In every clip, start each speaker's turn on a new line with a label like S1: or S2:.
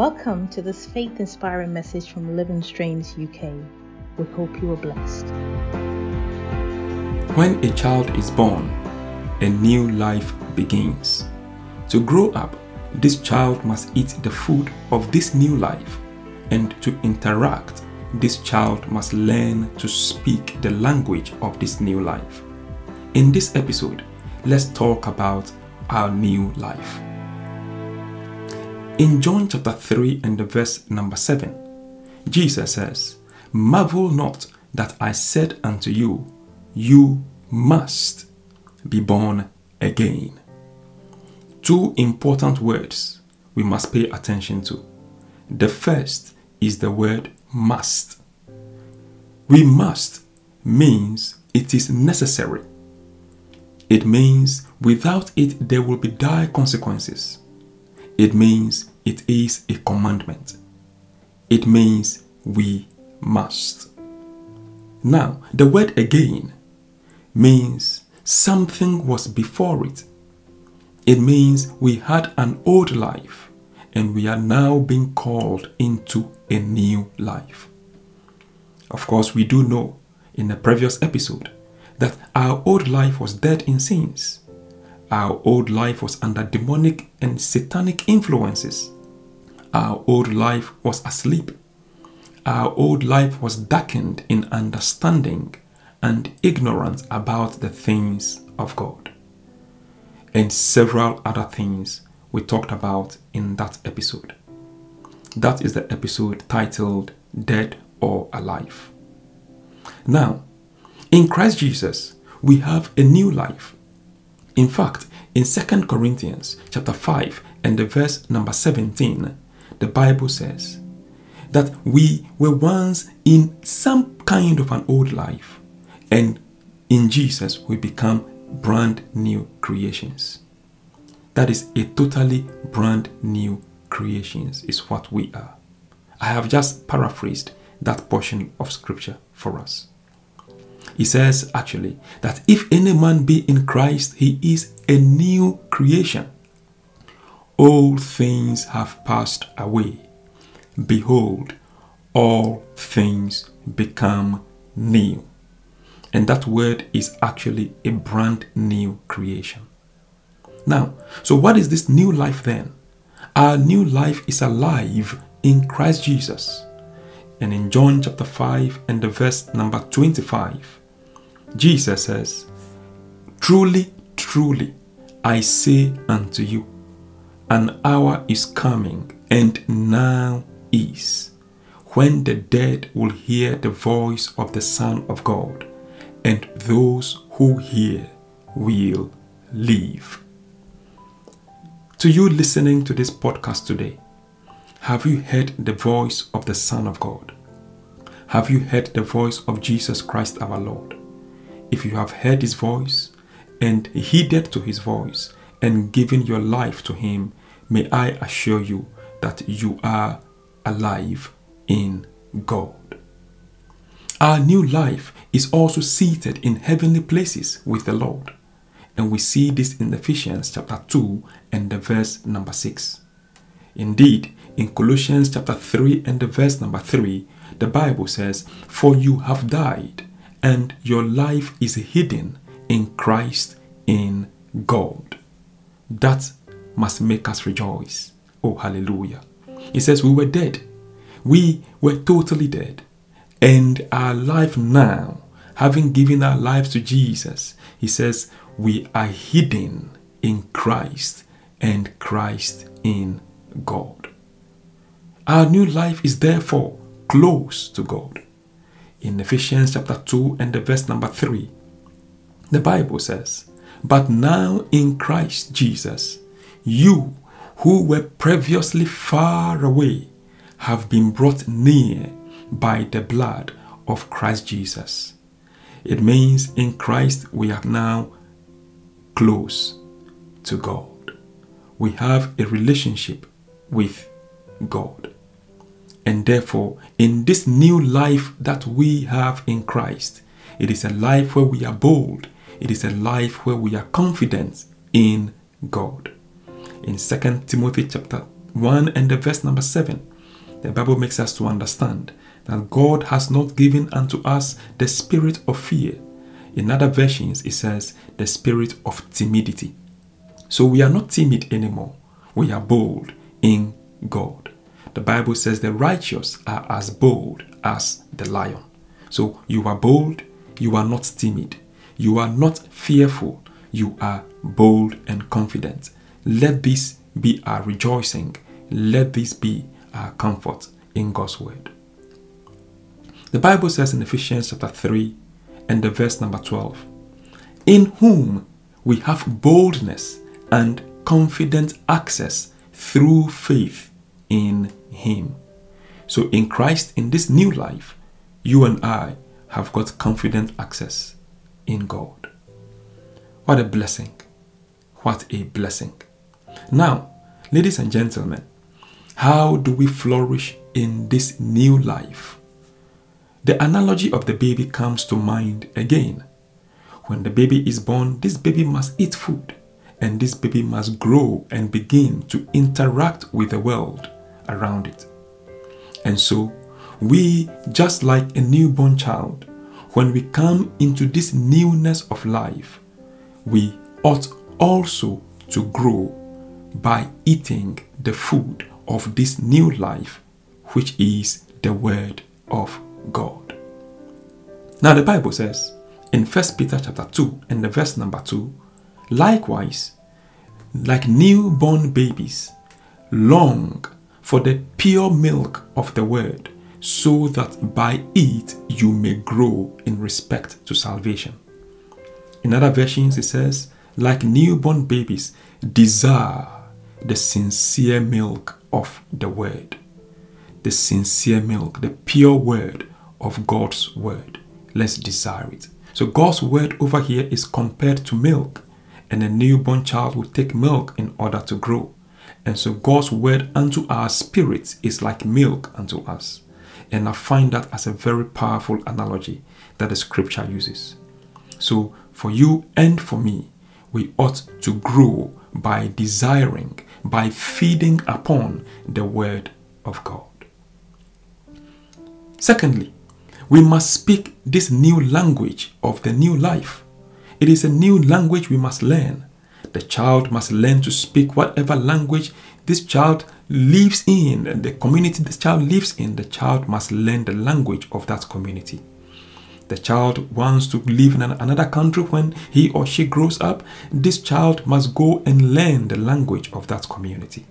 S1: Welcome to this faith inspiring message from Living Streams UK. We hope you are blessed.
S2: When a child is born, a new life begins. To grow up, this child must eat the food of this new life, and to interact, this child must learn to speak the language of this new life. In this episode, let's talk about our new life. In John chapter 3 and the verse number 7, Jesus says, Marvel not that I said unto you, You must be born again. Two important words we must pay attention to. The first is the word must. We must means it is necessary. It means without it there will be dire consequences. It means it is a commandment. It means we must. Now, the word again means something was before it. It means we had an old life and we are now being called into a new life. Of course, we do know in the previous episode that our old life was dead in sins. Our old life was under demonic and satanic influences. Our old life was asleep. Our old life was darkened in understanding and ignorance about the things of God. And several other things we talked about in that episode. That is the episode titled Dead or Alive. Now, in Christ Jesus, we have a new life. In fact, in 2 Corinthians chapter 5 and the verse number 17, the Bible says that we were once in some kind of an old life, and in Jesus we become brand new creations. That is a totally brand new creations, is what we are. I have just paraphrased that portion of scripture for us. He says actually that if any man be in Christ, he is a new creation. All things have passed away. Behold, all things become new. And that word is actually a brand new creation. Now, so what is this new life then? Our new life is alive in Christ Jesus. And in John chapter 5 and the verse number 25, Jesus says, Truly, truly, I say unto you, an hour is coming, and now is, when the dead will hear the voice of the Son of God, and those who hear will live. To you listening to this podcast today, have you heard the voice of the Son of God? Have you heard the voice of Jesus Christ our Lord? If you have heard his voice and heeded to his voice and given your life to him, may I assure you that you are alive in God. Our new life is also seated in heavenly places with the Lord. And we see this in Ephesians chapter 2 and the verse number 6. Indeed, in Colossians chapter 3 and the verse number 3, the Bible says, For you have died, and your life is hidden in Christ in God. That must make us rejoice. Oh, hallelujah. He says, We were dead. We were totally dead. And our life now, having given our lives to Jesus, he says, We are hidden in Christ and Christ in God. Our new life is therefore close to God. In Ephesians chapter 2 and the verse number 3, the Bible says, But now in Christ Jesus, you who were previously far away have been brought near by the blood of Christ Jesus. It means in Christ we are now close to God. We have a relationship with God. And therefore, in this new life that we have in Christ, it is a life where we are bold. It is a life where we are confident in God in 2 Timothy chapter 1 and the verse number 7, the Bible makes us to understand that God has not given unto us the spirit of fear. In other versions, it says the spirit of timidity. So we are not timid anymore. We are bold in God. The Bible says the righteous are as bold as the lion. So you are bold, you are not timid. You are not fearful, you are bold and confident. Let this be our rejoicing. Let this be our comfort in God's word. The Bible says in Ephesians chapter 3 and the verse number 12, in whom we have boldness and confident access through faith in Him. So, in Christ, in this new life, you and I have got confident access in God. What a blessing! What a blessing. Now, ladies and gentlemen, how do we flourish in this new life? The analogy of the baby comes to mind again. When the baby is born, this baby must eat food and this baby must grow and begin to interact with the world around it. And so, we, just like a newborn child, when we come into this newness of life, we ought also to grow by eating the food of this new life, which is the Word of God. Now the Bible says in 1 Peter chapter 2 and the verse number 2, likewise, like newborn babies, long for the pure milk of the word, so that by it you may grow in respect to salvation. In other versions, it says, like newborn babies, desire the sincere milk of the word. The sincere milk, the pure word of God's word. Let's desire it. So, God's word over here is compared to milk, and a newborn child will take milk in order to grow. And so, God's word unto our spirits is like milk unto us. And I find that as a very powerful analogy that the scripture uses. So, for you and for me, we ought to grow by desiring, by feeding upon the word of God. Secondly, we must speak this new language of the new life. It is a new language we must learn. The child must learn to speak whatever language this child lives in, the community this child lives in. The child must learn the language of that community. The child wants to live in another country when he or she grows up. This child must go and learn the language of that community,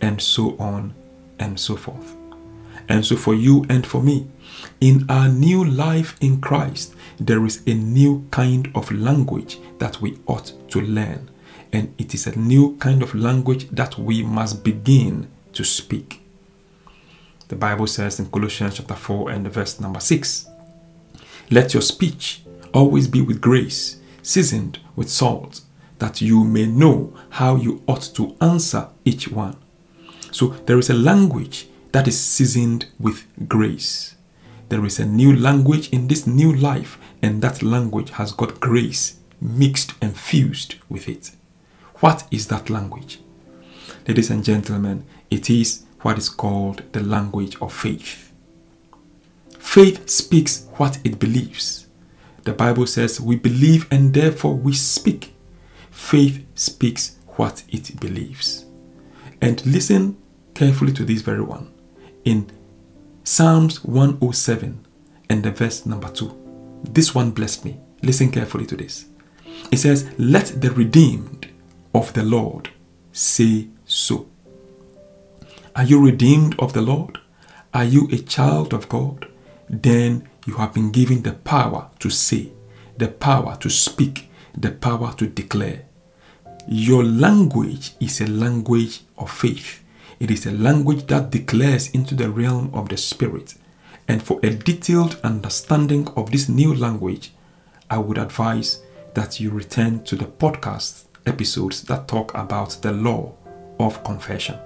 S2: and so on and so forth. And so, for you and for me, in our new life in Christ, there is a new kind of language that we ought to learn. And it is a new kind of language that we must begin to speak. The Bible says in Colossians chapter 4 and verse number 6 Let your speech always be with grace, seasoned with salt, that you may know how you ought to answer each one. So there is a language that is seasoned with grace. There is a new language in this new life, and that language has got grace mixed and fused with it. What is that language? Ladies and gentlemen, it is what is called the language of faith. Faith speaks what it believes. The Bible says we believe and therefore we speak. Faith speaks what it believes. And listen carefully to this very one. In Psalms 107 and the verse number 2. This one blessed me. Listen carefully to this. It says, Let the redeemed of the Lord say so. Are you redeemed of the Lord? Are you a child of God? Then you have been given the power to say, the power to speak, the power to declare. Your language is a language of faith. It is a language that declares into the realm of the Spirit. And for a detailed understanding of this new language, I would advise that you return to the podcast episodes that talk about the law of confession.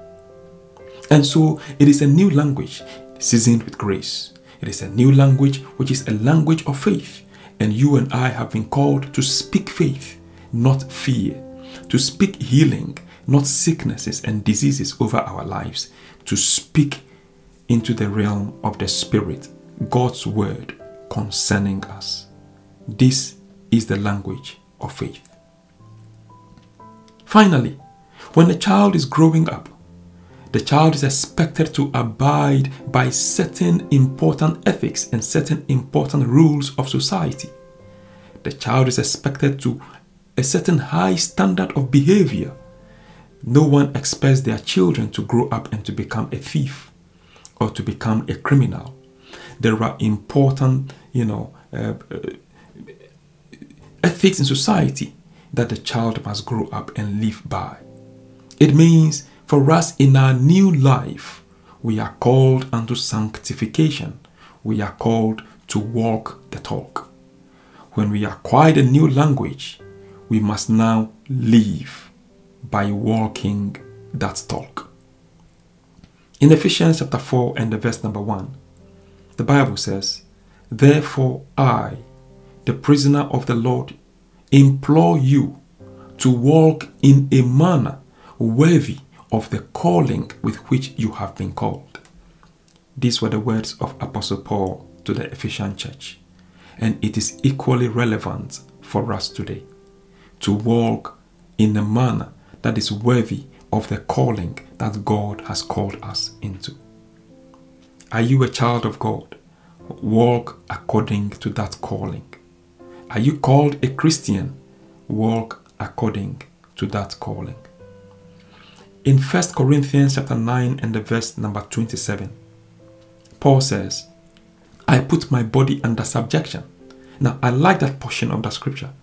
S2: And so it is a new language seasoned with grace. It is a new language which is a language of faith. And you and I have been called to speak faith, not fear, to speak healing, not sicknesses and diseases over our lives, to speak into the realm of the Spirit God's word concerning us. This is the language of faith. Finally, when a child is growing up, the child is expected to abide by certain important ethics and certain important rules of society. The child is expected to a certain high standard of behavior. No one expects their children to grow up and to become a thief or to become a criminal. There are important, you know, uh, uh, ethics in society that the child must grow up and live by. It means for us in our new life, we are called unto sanctification. We are called to walk the talk. When we acquire a new language, we must now live by walking that talk. In Ephesians chapter 4 and the verse number 1, the Bible says, Therefore I, the prisoner of the Lord, implore you to walk in a manner worthy of the calling with which you have been called. These were the words of Apostle Paul to the Ephesian church, and it is equally relevant for us today to walk in a manner that is worthy of the calling that God has called us into. Are you a child of God? Walk according to that calling. Are you called a Christian? Walk according to that calling. In 1 Corinthians chapter 9 and the verse number 27, Paul says, I put my body under subjection. Now, I like that portion of the scripture.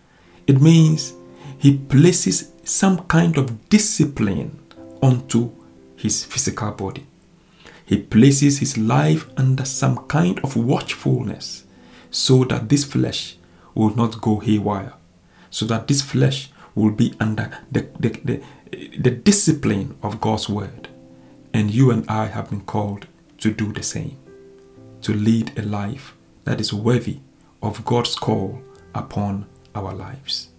S2: It means he places some kind of discipline onto his physical body. He places his life under some kind of watchfulness so that this flesh will not go haywire, so that this flesh will be under the, the, the, the discipline of God's word. And you and I have been called to do the same, to lead a life that is worthy of God's call upon our lives.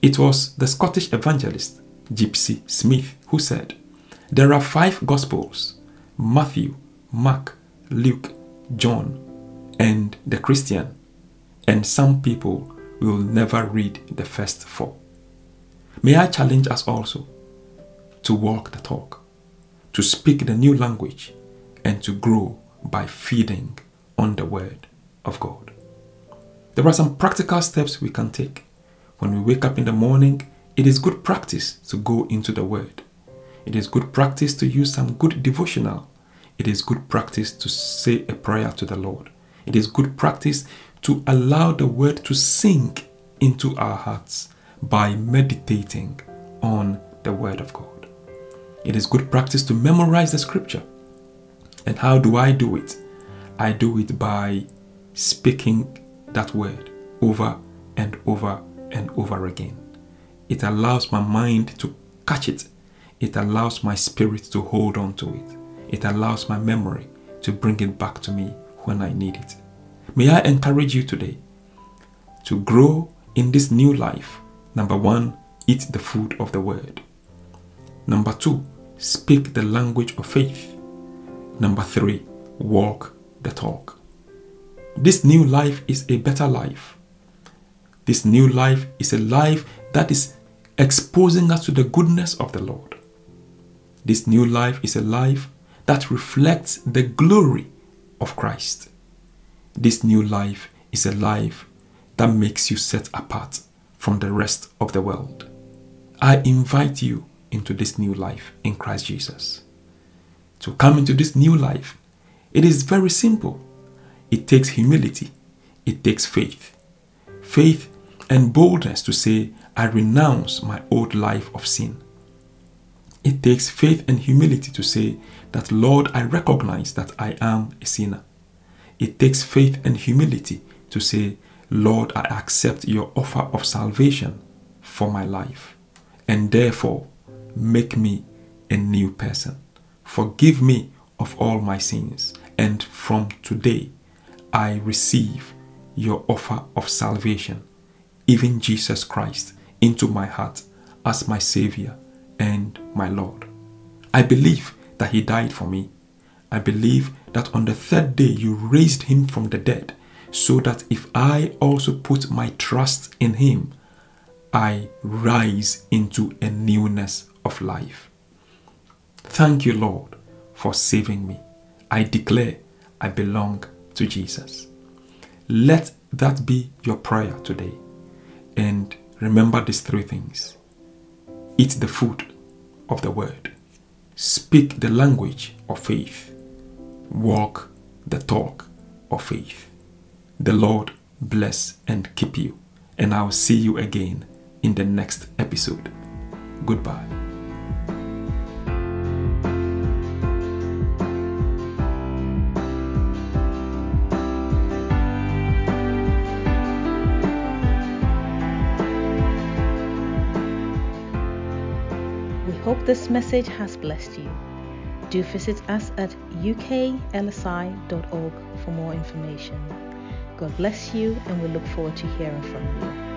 S2: It was the Scottish evangelist Gypsy Smith who said, There are five Gospels Matthew, Mark, Luke, John, and the Christian, and some people will never read the first four. May I challenge us also to walk the talk, to speak the new language, and to grow by feeding on the Word of God. There are some practical steps we can take. When we wake up in the morning, it is good practice to go into the Word. It is good practice to use some good devotional. It is good practice to say a prayer to the Lord. It is good practice to allow the Word to sink into our hearts by meditating on the Word of God. It is good practice to memorize the scripture. And how do I do it? I do it by speaking that word over and over and over again. It allows my mind to catch it. It allows my spirit to hold on to it. It allows my memory to bring it back to me when I need it. May I encourage you today to grow in this new life. Number one, eat the food of the word. Number two, speak the language of faith. Number three, walk the talk. This new life is a better life. This new life is a life that is exposing us to the goodness of the Lord. This new life is a life that reflects the glory of Christ. This new life is a life that makes you set apart from the rest of the world. I invite you into this new life in Christ Jesus. To come into this new life, it is very simple. It takes humility, it takes faith. Faith and boldness to say, I renounce my old life of sin. It takes faith and humility to say that, Lord, I recognize that I am a sinner. It takes faith and humility to say, Lord, I accept your offer of salvation for my life, and therefore make me a new person. Forgive me of all my sins, and from today I receive your offer of salvation, even Jesus Christ, into my heart as my Savior and my Lord. I believe that He died for me. I believe that on the third day you raised Him from the dead, so that if I also put my trust in Him, I rise into a newness of life. Thank you, Lord, for saving me. I declare I belong to Jesus. Let that be your prayer today. And remember these three things eat the food of the word, speak the language of faith, walk the talk of faith. The Lord bless and keep you, and I'll see you again in the next episode. Goodbye.
S1: We hope this message has blessed you. Do visit us at uklsi.org for more information. God bless you, and we look forward to hearing from you.